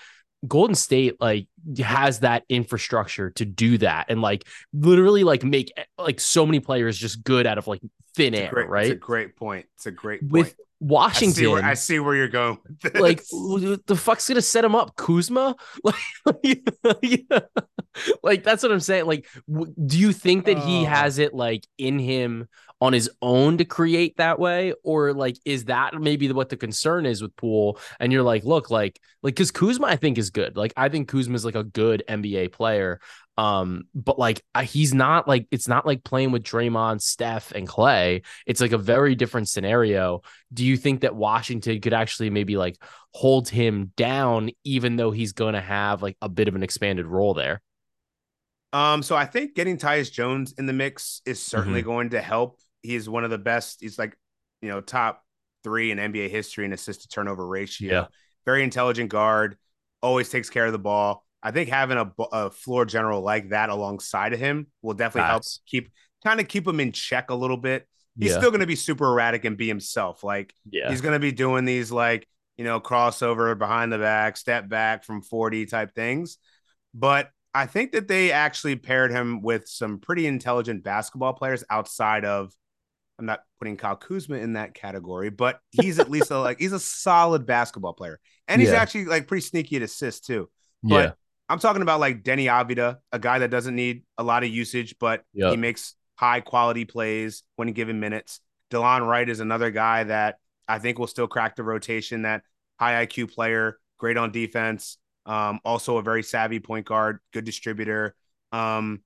Golden State like has that infrastructure to do that and like literally like make like so many players just good out of like thin It's air, great, right? It's a great point. It's a great point. With I see, Washington, where, I see where you're going. Like the fuck's gonna set him up kuzma like like that's what i'm saying like w- do you think that he Oh. has it like in him on his own to create that way? Or like, is that maybe what the concern is with Poole? And you're like, look, like, like, because Kuzma, I think is good. Like, I think Kuzma is like a good NBA player. Um, but like he's not like it's not like playing with Draymond, Steph, and Klay. It's like a very different scenario. Do you think that Washington could actually maybe like hold him down, even though he's going to have like a bit of an expanded role there? Um, so I think getting Tyus Jones in the mix is certainly mm-hmm. going to help. He's one of the best. He's like, you know, top three in NBA history in assist to turnover ratio. Yeah. Very intelligent guard, always takes care of the ball. I think having a, a floor general like that alongside of him will definitely help keep kind of keep him in check a little bit. He's yeah. still going to be super erratic and be himself. Like yeah. he's going to be doing these like you know crossover behind the back, step back from forty type things. But I think that they actually paired him with some pretty intelligent basketball players outside of. I'm not putting Kyle Kuzma in that category, but he's at least a, like he's a solid basketball player, and he's yeah. actually like pretty sneaky at assists too. But yeah. I'm talking about like Deni Avdija, a guy that doesn't need a lot of usage, but yep. he makes high quality plays when given minutes. Delon Wright is another guy that I think will still crack the rotation. That high IQ player, great on defense, um, also a very savvy point guard, good distributor. Um,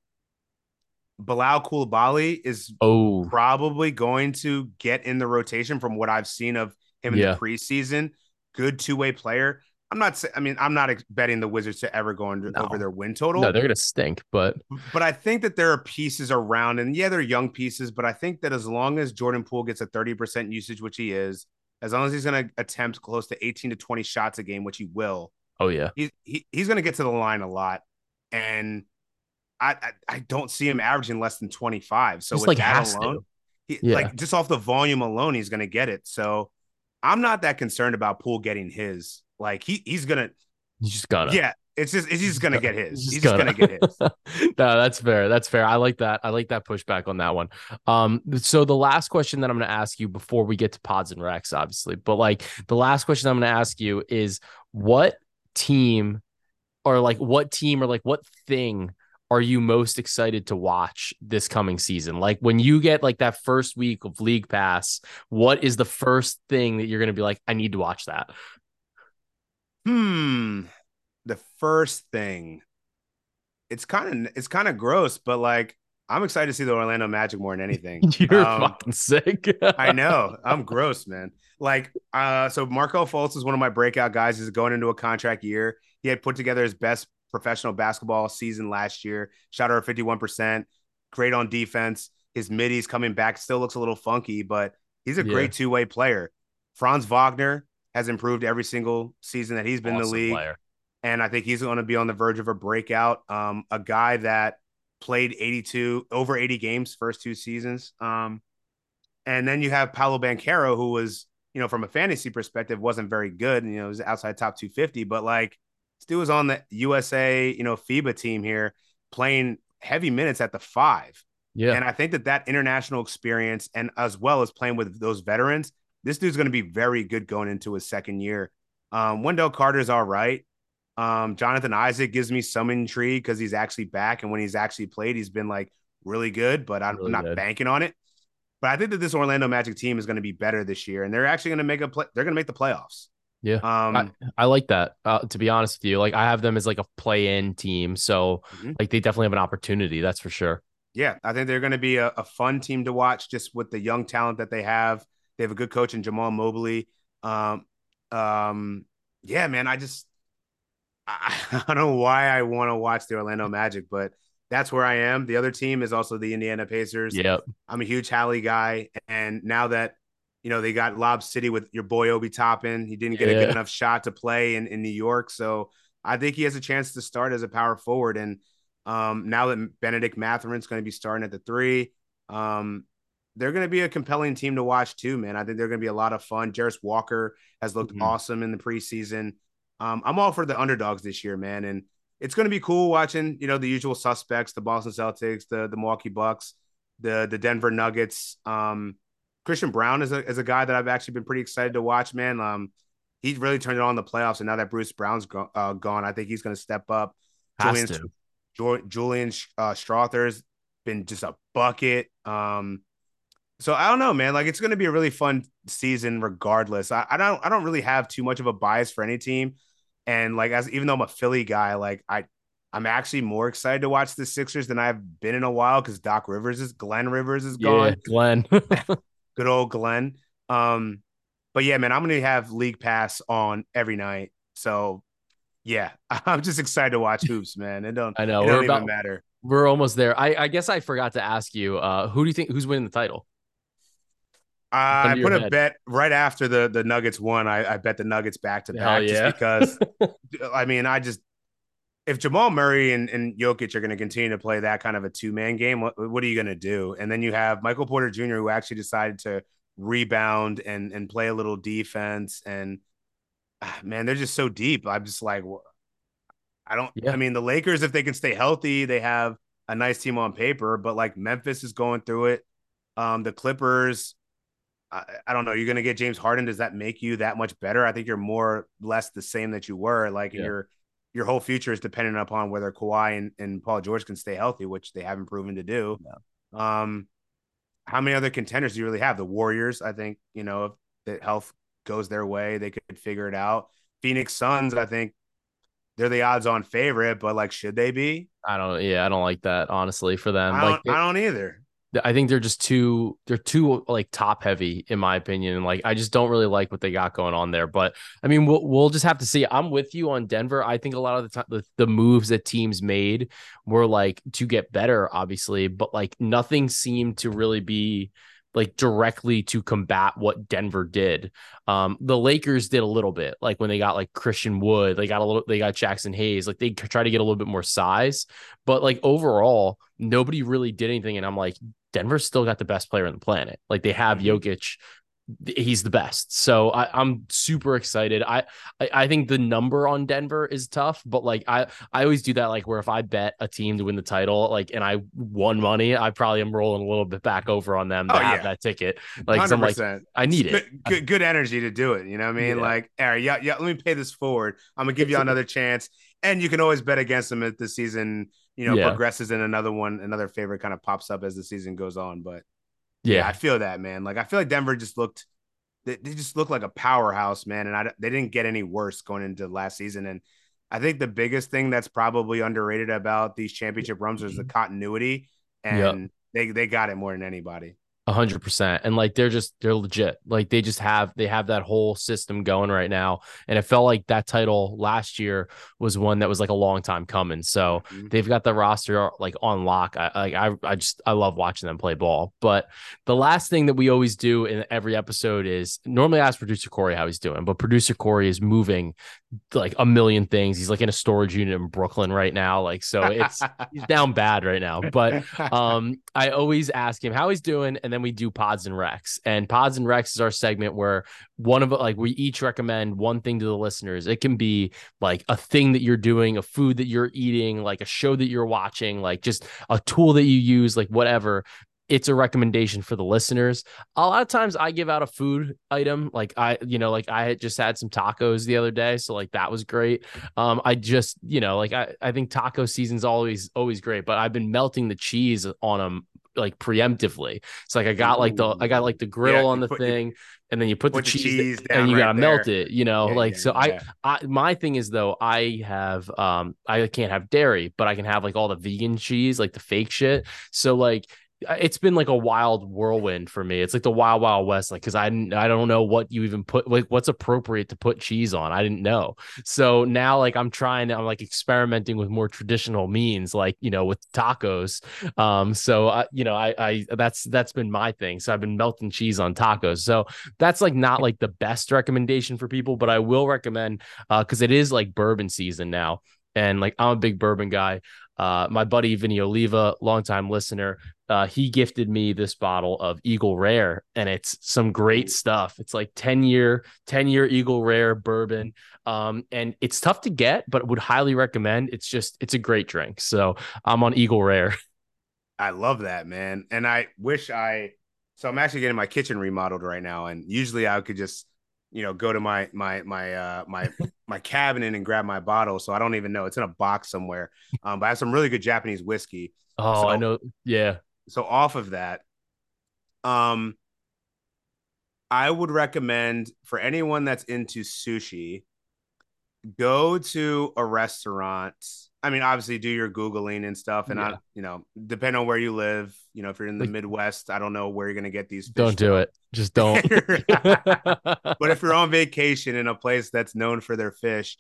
Bilal Coulibaly is oh. probably going to get in the rotation from what I've seen of him in yeah. the preseason. Good two way player. I'm not. I mean, I'm not betting the Wizards to ever go under, no. over their win total. No, they're gonna stink. But but I think that there are pieces around, and yeah, they're young pieces. But I think that as long as Jordan Poole gets a 30 percent usage, which he is, as long as he's gonna attempt close to 18 to 20 shots a game, which he will. Oh yeah, he's he, he's gonna get to the line a lot, and I I, I don't see him averaging less than 25. So just with like that alone, he, yeah. like just off the volume alone, he's gonna get it. So I'm not that concerned about Poole getting his. Like he he's gonna he's just gonna yeah. It's just he's just gonna get his. He's just, he's gonna. gonna. get his. no, that's fair. That's fair. I like that. I like that pushback on that one. Um, so the last question that I'm gonna ask you before we get to pods and racks, obviously, but like the last question I'm gonna ask you is what team or like what team or like what thing are you most excited to watch this coming season? Like when you get like that first week of League Pass, what is the first thing that you're going to be like, I need to watch that? Hmm. The first thing. It's kind of it's kind of gross, but like I'm excited to see the Orlando Magic more than anything. You're um, fucking sick. I know. I'm gross, man. Like, uh, so Markelle Fultz is one of my breakout guys. He's going into a contract year. He had put together his best professional basketball season last year. Shot over 51%. Great on defense. His middies coming back still looks a little funky, but he's a yeah. great two way player. Franz Wagner, has improved every single season that he's been awesome in the league. Player. And I think he's going to be on the verge of a breakout. Um, a guy that played 82 over 80 games first two seasons. Um, and then you have Paolo Banchero, who was, you know, from a fantasy perspective, wasn't very good. And, you know, was outside top 250, but like still was on the USA, you know, FIBA team here playing heavy minutes at the five. Yeah. And I think that that international experience and as well as playing with those veterans this dude's going to be very good going into his second year. Um, Wendell Carter's all right. Um, Jonathan Isaac gives me some intrigue because he's actually back, and when he's actually played, he's been like really good. But I'm, really not good. banking on it. But I think that this Orlando Magic team is going to be better this year, and they're actually going to make a play. They're going to make the playoffs. Yeah, um, I, I like that. Uh, to be honest with you, like I have them as like a play-in team, so mm-hmm. like they definitely have an opportunity. That's for sure. Yeah, I think they're going to be a, a fun team to watch, just with the young talent that they have. They have a good coach in Jamahl Mosley. Um, um, yeah, man, I just I, I don't know why I want to watch the Orlando Magic, but that's where I am. The other team is also the Indiana Pacers. Yep. I'm a huge Hallie guy, and now that you know they got Lob City with your boy Obi Toppin, he didn't get yeah. a good enough shot to play in, in New York, so I think he has a chance to start as a power forward. And um, now that Bennedict Mathurin's going to be starting at the three, um, they're going to be a compelling team to watch too, man. I think they're going to be a lot of fun. Jarace Walker has looked mm-hmm. awesome in the preseason. Um, I'm all for the underdogs this year, man, and it's going to be cool watching, you know, the usual suspects, the Boston Celtics, the the Milwaukee Bucks, the the Denver Nuggets. Um, Christian Braun is a is a guy that I've actually been pretty excited to watch, man. Um, he really turned it on in the playoffs, and now that Bruce Brown's go, uh, gone, I think he's going to step up. Has Julian, to. Julian uh, Strawther's been just a bucket. Um, So I don't know, man. Like it's going to be a really fun season, regardless. I, I don't I don't really have too much of a bias for any team, and like as even though I'm a Philly guy, like I I'm actually more excited to watch the Sixers than I've been in a while because Doc Rivers is Glenn Rivers is gone. Yeah, Glenn. Good old Glenn. Um, but yeah, man, I'm gonna have League Pass on every night. So yeah, I'm just excited to watch hoops, man. It don't I know it don't about, matter. We're almost there. I, I guess I forgot to ask you, uh, who do you think who's winning the title? Uh, I put a head. bet right after the the Nuggets won. I, I bet the Nuggets back to back just because. I mean, I just if Jamal Murray and, and Jokic are going to continue to play that kind of a two man game, what, what are you going to do? And then you have Michael Porter Jr., who actually decided to rebound and, and play a little defense. And ah, man, they're just so deep. I'm just like, I don't, yeah. I mean, the Lakers, if they can stay healthy, they have a nice team on paper, but like Memphis is going through it. Um, the Clippers, I, I don't know. You're going to get James Harden. Does that make you that much better? I think you're more less the same that you were. Like yeah. you're your whole future is dependent upon whether Kawhi and, and Paul George can stay healthy, which they haven't proven to do. Yeah. Um, how many other contenders do you really have? The Warriors, I think, you know, if the health goes their way, they could figure it out. Phoenix Suns, I think they're the odds on favorite, but like, should they be? I don't, yeah, I don't like that, honestly, for them. I don't, like, I don't either. I think they're just too they're too like top heavy in my opinion. Like I just don't really like what they got going on there. But I mean, we'll we'll just have to see. I'm with you on Denver. I think a lot of the time the, the moves that teams made were like to get better, obviously, but like nothing seemed to really be like directly to combat what Denver did. Um, the Lakers did a little bit, like when they got like Christian Wood, they got a little, they got Jaxson Hayes, like they try to get a little bit more size, but like overall, nobody really did anything. And I'm like, Denver's still got the best player on the planet. Like they have mm-hmm. Jokic he's the best. So I, am super excited. I, I, I think the number on Denver is tough, but like I I always do that like where if I bet a team to win the title, like and I won money, I probably am rolling a little bit back over on them to oh, have yeah. that ticket. Like I'm like I need it. Good, good, energy to do it. You know what I mean? Yeah. Like, all right, yeah, yeah, let me pay this forward. I'm gonna give you another chance. And you can always bet against them at the season, you know, yeah. progresses and another one, another favorite kind of pops up as the season goes on. But yeah. yeah, I feel that, man. Like I feel like Denver just looked they, they just looked like a powerhouse, man, and I they didn't get any worse going into last season. And I think the biggest thing that's probably underrated about these championship runs is the mm-hmm. continuity, and yep. they they got it more than anybody hundred percent. And like they're just they're legit. Like they just have they have that whole system going right now. And it felt like that title last year was one that was like a long time coming. So mm-hmm. they've got the roster like on lock. I like I I just I love watching them play ball. But the last thing that we always do in every episode is normally I ask producer Corey how he's doing, but producer Corey is moving like a million things. He's like in a storage unit in Brooklyn right now. Like so it's he's down bad right now. But um I always ask him how he's doing and then we do pods and recs. And pods and recs is our segment where one of like we each recommend one thing to the listeners. It can be like a thing that you're doing, a food that you're eating, like a show that you're watching, like just a tool that you use, like whatever it's a recommendation for the listeners. A lot of times I give out a food item. Like I, you know, like I had just had some tacos the other day. So like that was great. Um, I just, you know, like I, I think taco season's always, always great, but I've been melting the cheese on them like preemptively. It's like I got like the I got like the grill yeah, on the thing, and then you put, put the, cheese, cheese and you right gotta there. melt it. You know, yeah, like yeah, so. I, I my thing is though I have um I can't have dairy, but I can have like all the vegan cheese, like the fake shit. So like it's been like a wild whirlwind for me. It's like the wild wild west, like because I I don't know what you even put like what's appropriate to put cheese on. I didn't know. So now like I'm trying, I'm like experimenting with more traditional means, like you know with tacos. Um, so I you know I I that's that's been my thing. So I've been melting cheese on tacos. So that's like not like the best recommendation for people, but I will recommend uh because it is like bourbon season now, and like I'm a big bourbon guy. Uh, my buddy Vinny Oliva, longtime listener, uh, he gifted me this bottle of Eagle Rare, and it's some great stuff. It's like 10 year, 10 year Eagle Rare bourbon. Um, and it's tough to get, but would highly recommend. It's just, it's a great drink. So I'm on Eagle Rare. I love that, man. And I wish I, so I'm actually getting my kitchen remodeled right now. And usually I could just, you know, go to my, my, my, uh, my, my cabinet and grab my bottle. So I don't even know it's in a box somewhere. Um, but I have some really good Japanese whiskey. Oh, so, I know. Yeah so off of that, Um, I would recommend for anyone that's into sushi, go to a restaurant. I mean, obviously, do your googling and stuff, and yeah. I, you know, depend on where you live. You know, if you're in the like, Midwest, I don't know where you're gonna get these. don't do it. Just don't. but if you're on vacation in a place that's known for their fish,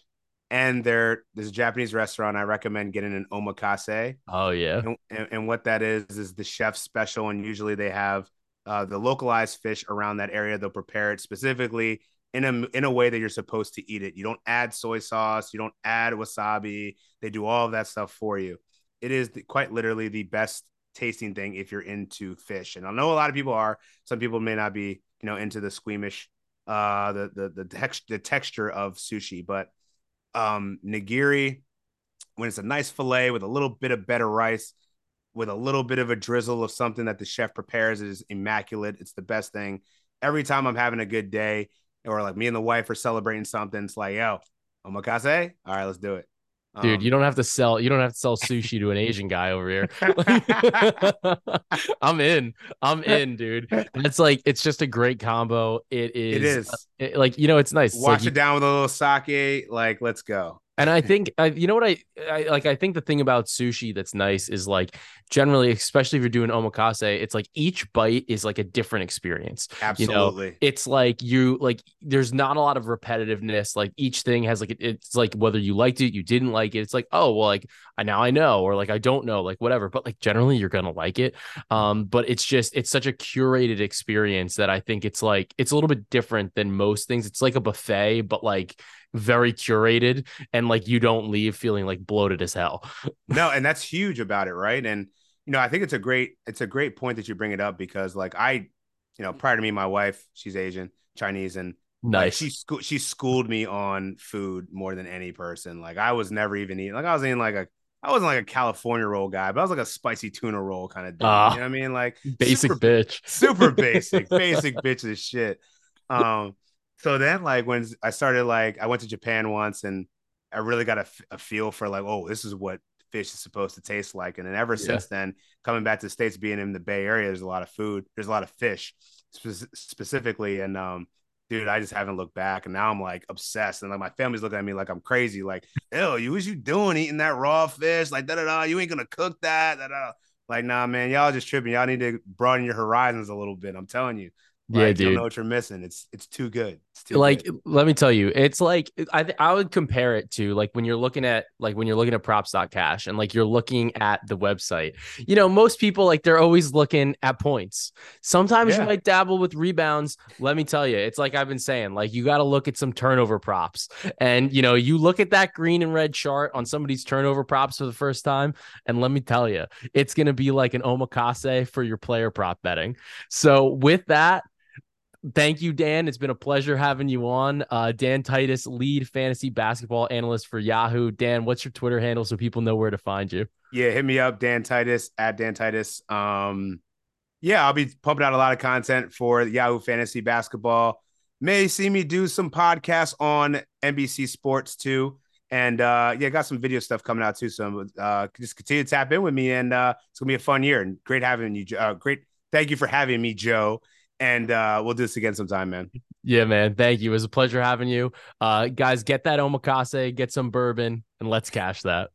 and there there's a Japanese restaurant, I recommend getting an omakase. Oh yeah. And, and, and what that is is the chef's special, and usually they have uh, the localized fish around that area. They'll prepare it specifically in a in a way that you're supposed to eat it. You don't add soy sauce, you don't add wasabi. They do all of that stuff for you. It is the, quite literally the best tasting thing if you're into fish. And I know a lot of people are. Some people may not be, you know, into the squeamish, uh, the the the, tex- the texture of sushi, but um, nigiri when it's a nice fillet with a little bit of better rice with a little bit of a drizzle of something that the chef prepares is immaculate. It's the best thing. Every time I'm having a good day, or like me and the wife are celebrating something, it's like, yo, omakase. All right, let's do it. Dude, um, you don't have to sell. You don't have to sell sushi to an Asian guy over here. I'm in. I'm in, dude. It's like it's just a great combo. It is. It is. Uh, it, like you know, it's nice. Wash like, it down with a little sake. Like, let's go. And I think, I, you know what I, I like? I think the thing about sushi that's nice is like generally, especially if you're doing omakase, it's like each bite is like a different experience. Absolutely. You know? It's like you like there's not a lot of repetitiveness. Like each thing has like it's like whether you liked it, you didn't like it. It's like oh well, like I now I know, or like I don't know, like whatever. But like generally, you're gonna like it. Um, but it's just it's such a curated experience that I think it's like it's a little bit different than most things. It's like a buffet, but like very curated and like you don't leave feeling like bloated as hell. no, and that's huge about it, right? And you know, I think it's a great it's a great point that you bring it up because like I, you know, prior to me, my wife, she's Asian, Chinese, and nice. Like, she sco- she schooled me on food more than any person. Like I was never even eating like I was eating like a I wasn't like a California roll guy, but I was like a spicy tuna roll kind of dude. Uh, you know what I mean? Like basic super, bitch. Super basic, basic bitch as shit. Um so then like when I started like I went to Japan once and I really got a, a feel for like oh this is what fish is supposed to taste like. And then ever yeah. since then coming back to the states being in the Bay Area there's a lot of food there's a lot of fish spe- specifically. And um dude I just haven't looked back. And now I'm like obsessed. And like my family's looking at me like I'm crazy. Like ew you what you doing eating that raw fish? Like da da da you ain't gonna cook that da da like nah man y'all just tripping. Y'all need to broaden your horizons a little bit I'm telling you. Like, yeah, dude. You don't know what you're missing. It's it's too good. Like good. let me tell you, it's like I th- I would compare it to like when you're looking at like when you're looking at props.cash and like you're looking at the website. You know, most people like they're always looking at points. Sometimes yeah. you might dabble with rebounds. Let me tell you, it's like I've been saying, like you got to look at some turnover props. And you know, you look at that green and red chart on somebody's turnover props for the first time, and let me tell you, it's gonna be like an omakase for your player prop betting. So with that thank you, Dan. It's been a pleasure having you on. Uh, Dan Titus, lead fantasy basketball analyst for Yahoo. Dan, what's your Twitter handle so people know where to find you? Yeah, hit me up, Dan Titus at Dan Titus. Um, yeah, I'll be pumping out a lot of content for Yahoo Fantasy Basketball. May see me do some podcasts on NBC Sports too. And uh, yeah, got some video stuff coming out too. So uh, just continue to tap in with me, and uh, it's gonna be a fun year. And great having you. Uh, great, thank you for having me, Joe and uh, we'll do this again sometime, man. Yeah, man. Thank you. It was a pleasure having you. Uh, guys, get that omakase, get some bourbon, and let's cash that.